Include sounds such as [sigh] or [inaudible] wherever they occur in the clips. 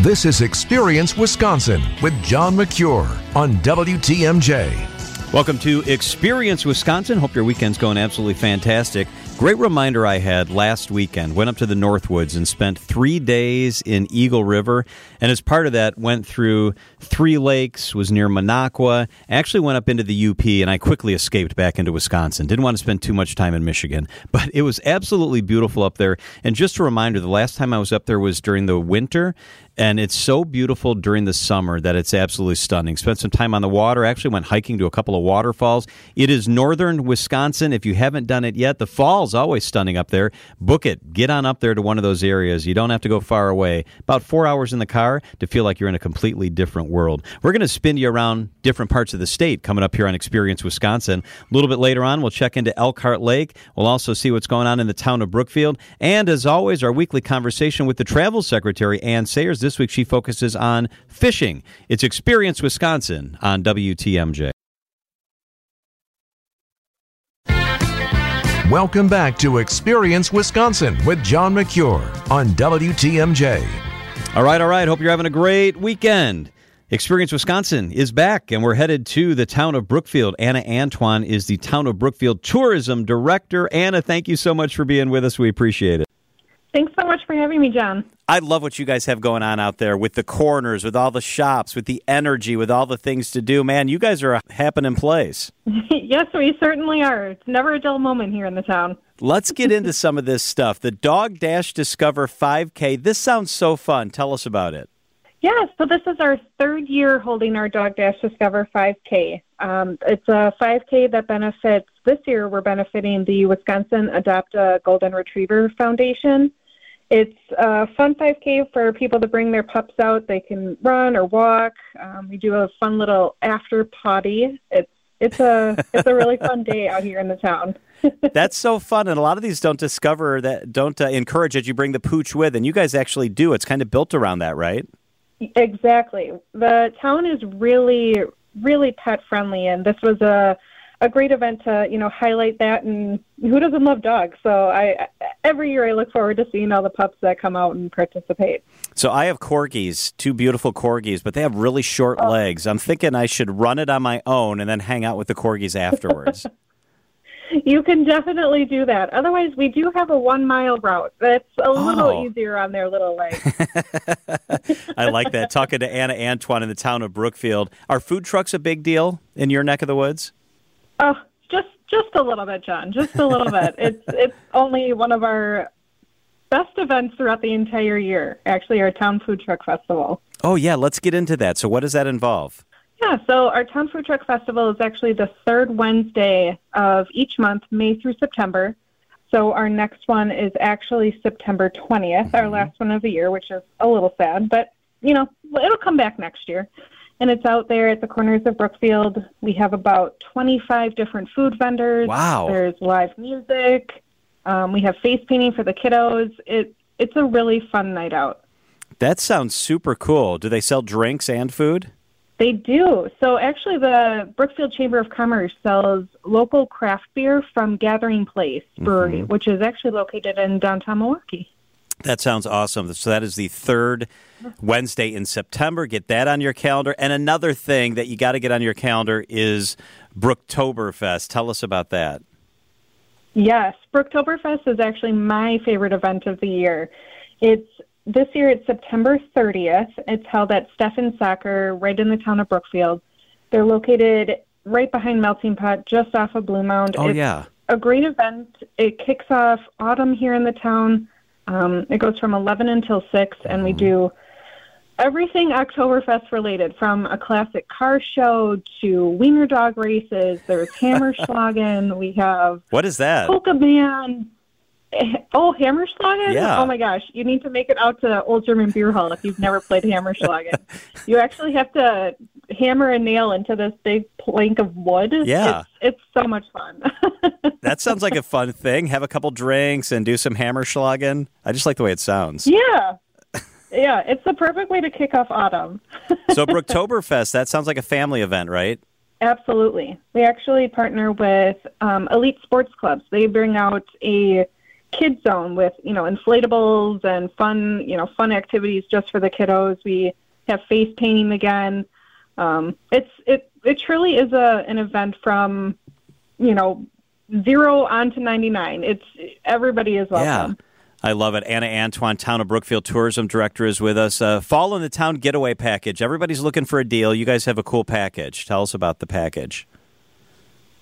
This is Experience Wisconsin with John Mercure on WTMJ. Welcome to Experience Wisconsin. Hope your weekend's going absolutely fantastic. Great reminder I had last weekend. Went up to the Northwoods and spent three days in Eagle River. And as part of that, went through Three Lakes, was near Minocqua, actually went up into the UP, and I quickly escaped back into Wisconsin. Didn't want to spend too much time in Michigan. [laughs] But it was absolutely beautiful up there. And just a reminder the last time I was up there was during the winter, and it's so beautiful during the summer that it's absolutely stunning. Spent some time on the water. Actually, went hiking to a couple of waterfalls. It is northern Wisconsin. If you haven't done it yet, the fall's always stunning up there. Book it. Get on up there to one of those areas. You don't have to go far away. About four hours in the car to feel like you're in a completely different world. We're going to spin you around different parts of the state coming up here on Experience Wisconsin. A little bit later on, we'll check into Elkhart Lake. We'll also see what's going on in the town of Brookfield. And as always, our weekly conversation with the travel secretary, Anne Sayers. This week she focuses on fishing. It's Experience Wisconsin on WTMJ. Welcome back to Experience Wisconsin with John Mercure on WTMJ. All right, all right. Hope you're having a great weekend. Experience Wisconsin is back, and we're headed to the town of Brookfield. Anna Antoine is the town of Brookfield tourism director. Anna, thank you so much for being with us. We appreciate it. Thanks so much for having me, John. I love what you guys have going on out there with the corners, with all the shops, with the energy, with all the things to do. Man, you guys are a happening place. [laughs] yes, we certainly are. It's never a dull moment here in the town. Let's get into [laughs] some of this stuff. The Dog Dash Discover 5K. This sounds so fun. Tell us about it. Yeah, so this is our third year holding our Dog Dash Discover 5K. Um, it's a 5K that benefits, this year we're benefiting the Wisconsin Adopt a Golden Retriever Foundation. It's a fun 5K for people to bring their pups out. They can run or walk. Um, we do a fun little after potty. It's it's a [laughs] it's a really fun day out here in the town. [laughs] That's so fun, and a lot of these don't discover that don't uh, encourage that you bring the pooch with, and you guys actually do. It's kind of built around that, right? Exactly. The town is really really pet friendly, and this was a a great event to you know highlight that. And who doesn't love dogs? So i every year i look forward to seeing all the pups that come out and participate. So i have corgis two beautiful corgis but they have really short oh. legs. I'm thinking i should run it on my own and then hang out with the corgis afterwards. [laughs] You can definitely do that. Otherwise we do have a one mile route. That's a little oh. easier on their little legs. [laughs] I like that. Talking to anna antoine in the town of brookfield. Are food trucks a big deal in your neck of the woods Oh, just just a little bit, John. Just a little bit. [laughs] It's it's only one of our best events throughout the entire year. Actually, our town food truck festival. Oh yeah, let's get into that. So, what does that involve? Yeah, so our town food truck festival is actually the third Wednesday of each month, May through September. So our next one is actually September 20th, mm-hmm. our last one of the year, which is a little sad, but you know, it'll come back next year and it's out there at the corners of Brookfield. We have about 25 different food vendors. Wow. There's live music. Um, we have face painting for the kiddos. It it's a really fun night out. That sounds super cool. Do they sell drinks and food? They do. So actually, the Brookfield Chamber of Commerce sells local craft beer from Gathering Place Brewery, mm-hmm. which is actually located in downtown Milwaukee. That sounds awesome. So that is the third Wednesday in September. Get that on your calendar. And another thing that you got to get on your calendar is Brooktoberfest. Tell us about that. Yes, Brooktoberfest is actually my favorite event of the year. It's this year. It's September 30th. It's held at Steffen Soccer, right in the town of Brookfield. They're located right behind Melting Pot, just off of Blue Mound. Oh it's yeah, a great event. It kicks off autumn here in the town. Um, it goes from 11 until 6, and we do everything Oktoberfest related, from a classic car show to wiener dog races. There's [laughs] Hammerschlagen. we have what is that? Polka band. [laughs] Oh, Hammerschlagen! Yeah. Oh my gosh, you need to make it out to Old German Beer Hall if you've never played Hammerschlagen. [laughs] you actually have to hammer a nail into this big plank of wood. Yeah. It's, it's so much fun. [laughs] that sounds like a fun thing. Have a couple drinks and do some Hammerschlagen. I just like the way it sounds. Yeah. Yeah, it's the perfect way to kick off autumn. so Brooktoberfest, that sounds like a family event, right? Absolutely. We actually partner with um, Elite Sports Clubs. They bring out a kid zone with you know inflatables and fun you know fun activities just for the kiddos. We have face painting again. Um, it's it it truly is a an event from you know zero on to ninety nine. It's everybody is welcome. Yeah. I love it. Anna Antoine, Town of Brookfield Tourism Director, is with us. Uh, Fall in the Town Getaway Package. Everybody's looking for a deal. You guys have a cool package. Tell us about the package.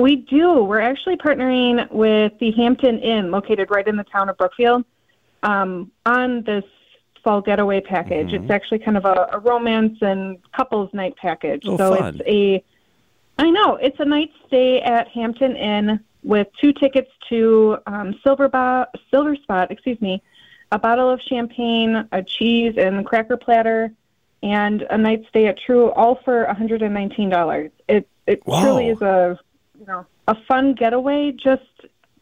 We do. We're actually partnering with the Hampton Inn, located right in the town of Brookfield, um, on this fall getaway package. Mm-hmm. It's actually kind of a, a, romance and couples night package. Oh, so fun. it's a, I know, it's a night stay at Hampton Inn with two tickets to um, Silver, Bo- Silver Spot, excuse me, a bottle of champagne, a cheese and cracker platter, and a night stay at True, all for $119. It it truly is a you know a fun getaway just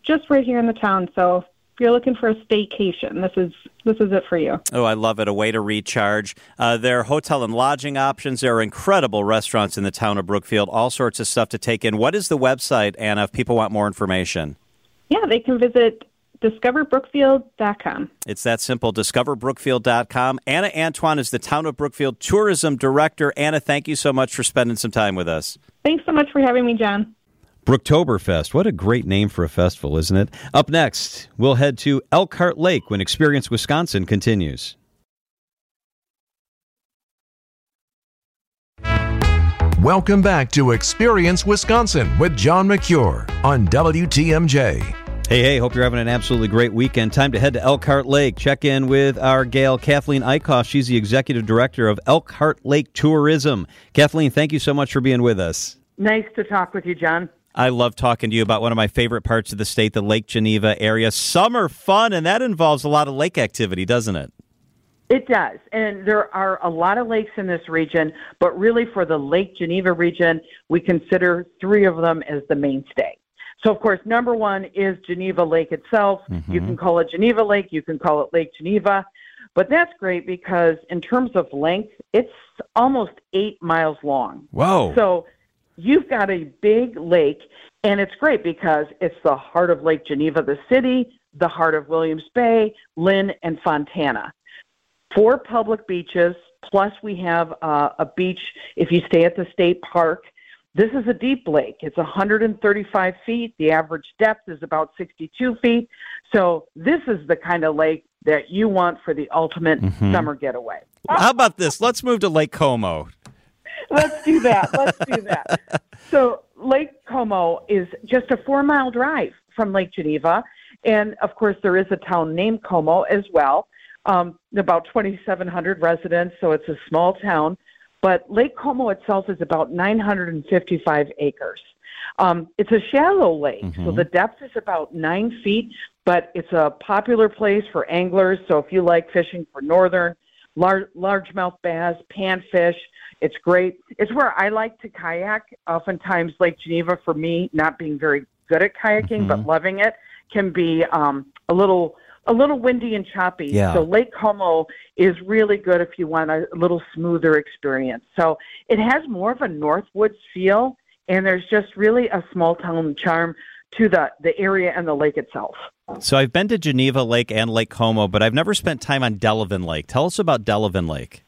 just right here in the town. So if you're looking for a staycation, this is this is it for you. Oh, I love it! A way to recharge. Uh, there are hotel and lodging options. There are incredible restaurants in the town of Brookfield. All sorts of stuff to take in. What is the website, Anna? If people want more information, yeah, they can visit discoverbrookfield.com. It's that simple. Discoverbrookfield.com. Anna Antoine is the Town of Brookfield Tourism Director. Anna, thank you so much for spending some time with us. Thanks so much for having me, John. Brooktoberfest. What a great name for a festival, isn't it? Up next, we'll head to Elkhart Lake when Experience Wisconsin continues. Welcome back to Experience Wisconsin with John Mercure on WTMJ. Hey, hey, hope you're having an absolutely great weekend. Time to head to Elkhart Lake. Check in with our gal, Kathleen Eichhoff. She's the executive director of Elkhart Lake Tourism. Kathleen, thank you so much for being with us. Nice to talk with you, John. I love talking to you about one of my favorite parts of the state, the Lake Geneva area. Summer fun, and that involves a lot of lake activity, doesn't it? It does. And there are a lot of lakes in this region, but really for the Lake Geneva region, we consider three of them as the mainstay. So, of course, number one is Geneva Lake itself. Mm-hmm. You can call it Geneva Lake, you can call it Lake Geneva. But that's great because in terms of length, it's almost eight miles long. Whoa. So you've got a big lake, and it's great because it's the heart of Lake Geneva, the city, the heart of Williams Bay, Linn, and Fontana. Four public beaches, plus we have uh, a beach if you stay at the state park. This is a deep lake. It's 135 feet. The average depth is about 62 feet. So this is the kind of lake that you want for the ultimate mm-hmm. summer getaway. How about this? Let's move to Lake Como. Let's do that. Let's do that. [laughs] So Lake Como is just a four mile drive from Lake Geneva. And of course, there is a town named Como as well, um, about 2,700 residents, so it's a small town. But Lake Como itself is about 955 acres. Um, it's a shallow lake, mm-hmm. so the depth is about nine feet, but it's a popular place for anglers. So if you like fishing for northern, large largemouth bass, panfish, it's great. It's where I like to kayak. Oftentimes, Lake Geneva, for me, not being very good at kayaking, mm-hmm. but loving it, can be um, a little a little windy and choppy. Yeah. So Lake Como is really good if you want a little smoother experience. So it has more of a Northwoods feel, and there's just really a small town charm to the, the area and the lake itself. So I've been to Geneva Lake and Lake Como, but I've never spent time on Delavan Lake. Tell us about Delavan Lake.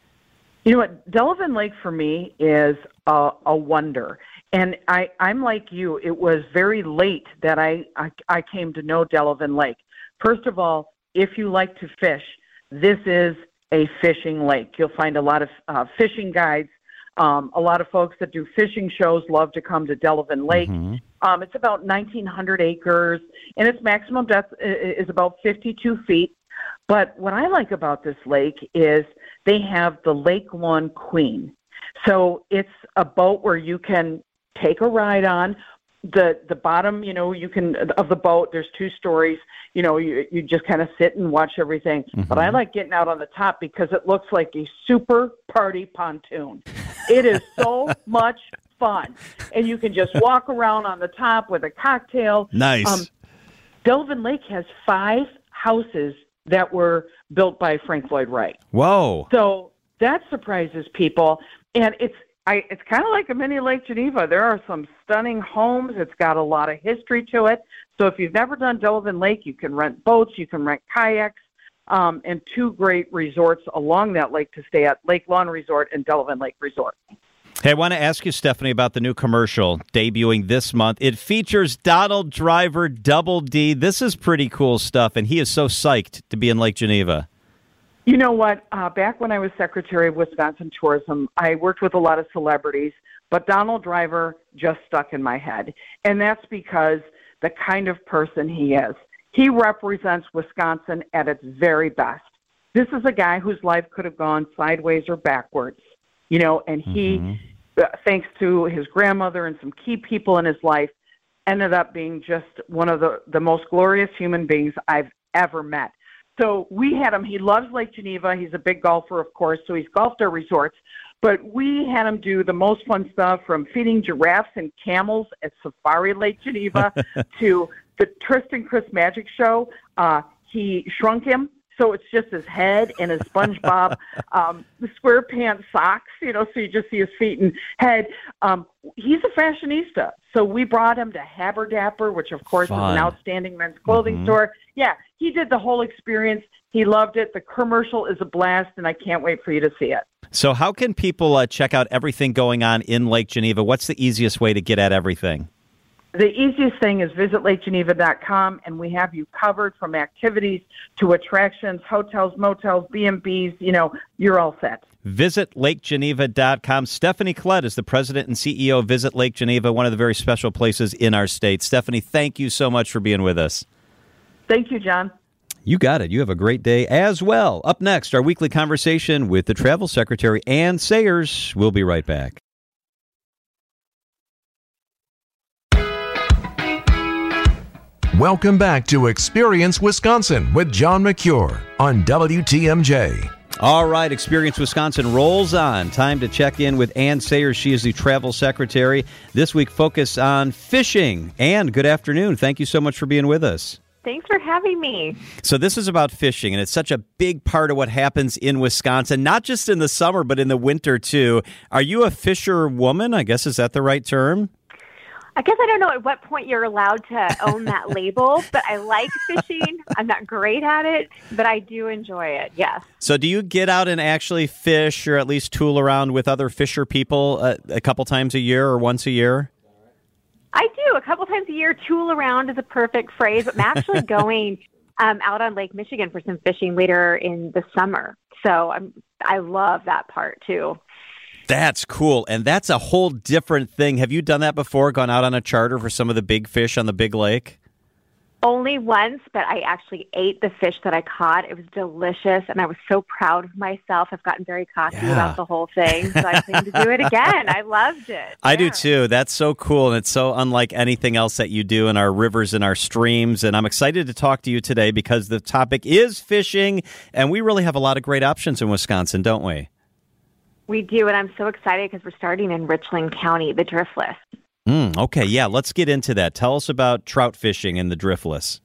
You know what? Delavan Lake for me is a, a wonder. And I, I'm like you. It was very late that I, I, I came to know Delavan Lake. First of all, if you like to fish, this is a fishing lake. You'll find a lot of uh, fishing guides. Um, a lot of folks that do fishing shows love to come to Delavan Lake. Mm-hmm. Um, it's about 1,900 acres, and its maximum depth is about 52 feet. But what I like about this lake is they have the Lake Lawn Queen. So it's a boat where you can take a ride on, the the bottom you know you can of the boat there's two stories you know you you just kind of sit and watch everything. Mm-hmm. but i like getting out on the top because it looks like a super party pontoon. It is so [laughs] much fun. And you can just walk around on the top with a cocktail. Nice. Um, Delavan lake has five houses that were built by frank lloyd wright. Whoa. So that surprises people. And it's I, it's kind of like a mini Lake Geneva. There are some stunning homes. It's got a lot of history to it. So if you've never done Delavan Lake, you can rent boats, you can rent kayaks, um, and two great resorts along that lake to stay at Lake Lawn Resort and Delavan Lake Resort. Hey, I want to ask you, Stephanie, about the new commercial debuting this month. It features Donald Driver, Double D. This is pretty cool stuff, and he is so psyched to be in Lake Geneva. You know what? Uh, back when I was Secretary of Wisconsin Tourism, I worked with a lot of celebrities, but Donald Driver just stuck in my head. And that's because the kind of person he is. He represents Wisconsin at its very best. This is a guy whose life could have gone sideways or backwards, you know, and he mm-hmm uh, thanks to his grandmother and some key people in his life, ended up being just one of the, the most glorious human beings I've ever met. So we had him. He loves Lake Geneva. He's a big golfer, of course, so he's golfed our resorts. But we had him do the most fun stuff from feeding giraffes and camels at Safari Lake Geneva [laughs] to the Tristan Crist Magic Show. Uh, he shrunk him so it's just his head and his SpongeBob [laughs] um, square pants socks, you know, so you just see his feet and head. Um, he's a fashionista, so we brought him to Haberdapper, which of course Fun. is an outstanding men's clothing mm-hmm. store. Yeah, he did the whole experience. He loved it. The commercial is a blast, and I can't wait for you to see it. So, how can people uh, check out everything going on in Lake Geneva? What's the easiest way to get at everything? The easiest thing is visit lakegeneva.com, and we have you covered from activities to attractions, hotels, motels, B&Bs. You know, you're all set. Visit lakegeneva.com. Stephanie Klett is the president and CEO of Visit Lake Geneva, one of the very special places in our state. Stephanie, thank you so much for being with us. Thank you, John. You got it. You have a great day as well. Up next, our weekly conversation with the travel secretary, Anne Sayers. We'll be right back. Welcome back to Experience Wisconsin with John Mercure on WTMJ. All right, Experience Wisconsin rolls on. Time to check in with Anne Sayers. She is the travel secretary. This week, focus on fishing. Anne, good afternoon. Thank you so much for being with us. Thanks for having me. So, this is about fishing, and it's such a big part of what happens in Wisconsin, not just in the summer, but in the winter too. Are you a fisher woman? I guess, is that the right term? I guess I don't know at what point you're allowed to own that [laughs] label, but I like fishing. I'm not great at it, but I do enjoy it. Yes. So, do you get out and actually fish, or at least tool around with other fisher people uh, a couple times a year or once a year? I do a couple times a year. Tool around is a perfect phrase. I'm actually [laughs] going um, out on Lake Michigan for some fishing later in the summer. So I'm I love that part too. That's cool. And that's a whole different thing. Have you done that before? Gone out on a charter for some of the big fish on the big lake? Only once, but I actually ate the fish that I caught. It was delicious, and I was so proud of myself. I've gotten very cocky yeah. about the whole thing, so I plan to do it again. I loved it. I yeah. do too. That's so cool, and it's so unlike anything else that you do in our rivers and our streams. And I'm excited to talk to you today because the topic is fishing, and we really have a lot of great options in Wisconsin, don't we? We do, and I'm so excited because we're starting in Richland County, the Driftless. Mm, okay, yeah, let's get into that. Tell us about trout fishing in the Driftless.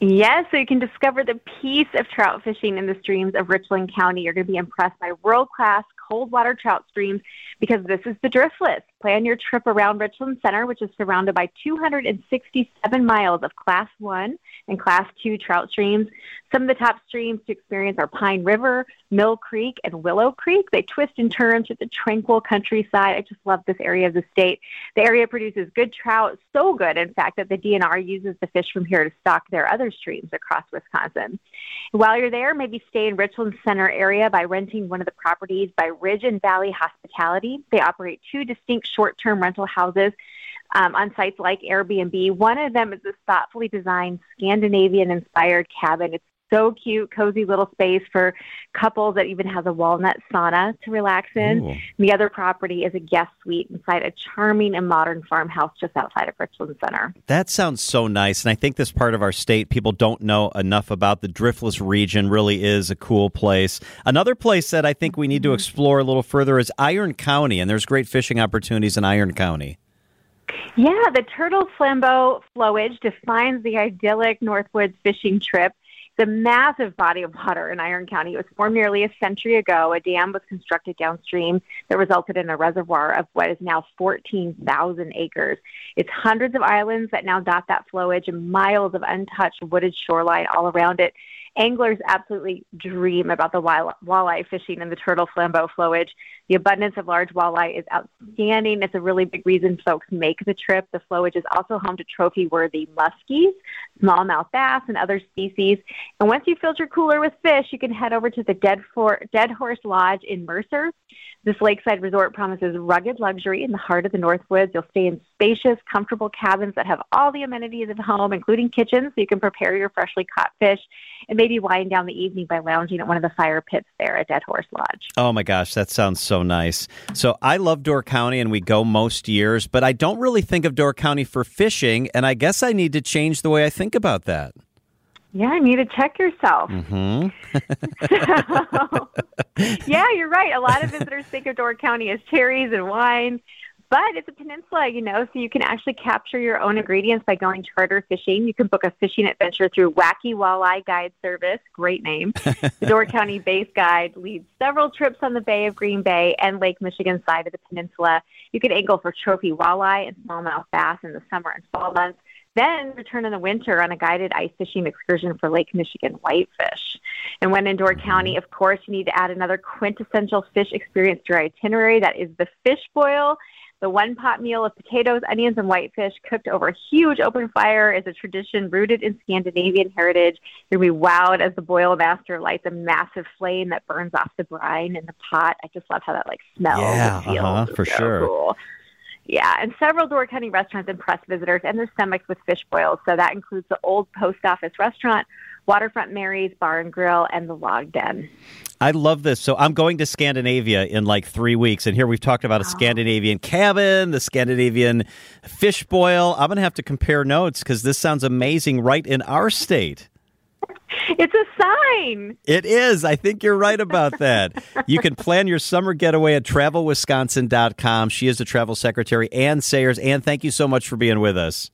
Yes, so you can discover the peace of trout fishing in the streams of Richland County. You're going to be impressed by world class cold water trout streams because this is the Driftless. Plan your trip around Richland Center, which is surrounded by 267 miles of Class 1 and Class 2 trout streams. Some of the top streams to experience are Pine River, Mill Creek, and Willow Creek. They twist and turn through the tranquil countryside. I just love this area of the state. The area produces good trout, so good, in fact, that the DNR uses the fish from here to stock their other streams across Wisconsin. While you're there, maybe stay in Richland Center area by renting one of the properties by Ridge and Valley Hospitality. They operate two distinct short term rental houses um, on sites like Airbnb. One of them is this thoughtfully designed Scandinavian inspired cabin. It's so cute, cozy little space for couples that even has a walnut sauna to relax in. The other property is a guest suite inside a charming and modern farmhouse just outside of Richland Center. That sounds so nice. And I think this part of our state, people don't know enough about. The Driftless region really is a cool place. Another place that I think we need to mm-hmm. explore a little further is Iron County, and there's great fishing opportunities in Iron County. Yeah, the turtle flambeau flowage defines the idyllic Northwoods fishing trip A massive body of water in Iron County. Was formed nearly a century ago. A dam was constructed downstream that resulted in a reservoir of what is now 14,000 acres. It's hundreds of islands that now dot that flowage and miles of untouched wooded shoreline all around it anglers absolutely dream about the walleye fishing in the turtle flambeau flowage. The abundance of large walleye is outstanding. It's a really big reason folks make the trip. The flowage is also home to trophy worthy muskies, smallmouth bass, and other species. And once you filled your cooler with fish, you can head over to the Dead, For- Dead Horse Lodge in Mercer. This lakeside resort promises rugged luxury in the heart of the Northwoods. You'll stay in spacious, comfortable cabins that have all the amenities of home, including kitchens, so you can prepare your freshly caught fish and maybe wind down the evening by lounging at one of the fire pits there at Dead Horse Lodge. Oh my gosh, that sounds so nice. So I love Door County and we go most years, but I don't really think of Door County for fishing, and I guess I need to change the way I think about that. Yeah, I need to check yourself. Mm-hmm. [laughs] so, yeah, you're right. A lot of visitors think of Door County as cherries and wine, but it's a peninsula, you know, so you can actually capture your own ingredients by going charter fishing. You can book a fishing adventure through Wacky Walleye Guide Service, great name. the [laughs] Door County Base Guide leads several trips on the Bay of Green Bay and Lake Michigan side of the peninsula. You can angle for trophy walleye and smallmouth bass in the summer and fall months. Then return in the winter on a guided ice fishing excursion for Lake Michigan whitefish. And when in Door mm-hmm. County, of course, you need to add another quintessential fish experience to your itinerary. That is the fish boil. The one pot meal of potatoes, onions, and whitefish cooked over a huge open fire is a tradition rooted in Scandinavian heritage. You'll be wowed as the boil master lights a massive flame that burns off the brine in the pot. I just love how that like smells. Yeah, uh-huh, for so sure. Cool. Yeah, and several Door County restaurants impress visitors and their stomachs with fish boils. So that includes the Old Post Office Restaurant, Waterfront Mary's Bar and Grill, and the Log Den. I love this. So I'm going to Scandinavia in like three weeks, and here we've talked about a oh. Scandinavian cabin, the Scandinavian fish boil. I'm going to have to compare notes because this sounds amazing right in our state. [laughs] It's a sign. It is. I think you're right about that. you can plan your summer getaway at travelwisconsin.com. She is the travel secretary, Anne Sayers. Anne, thank you so much for being with us.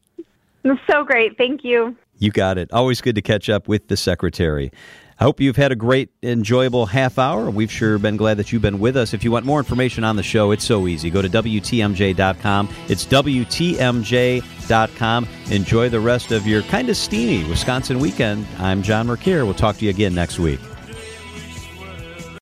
It's so great. Thank you. You got it. Always good to catch up with the secretary. I hope you've had a great, enjoyable half hour. We've sure been glad that you've been with us. If you want more information on the show, it's so easy. Go to WTMJ.com. It's WTMJ.com. Enjoy the rest of your kind of steamy Wisconsin weekend. I'm John Mercure. We'll talk to you again next week.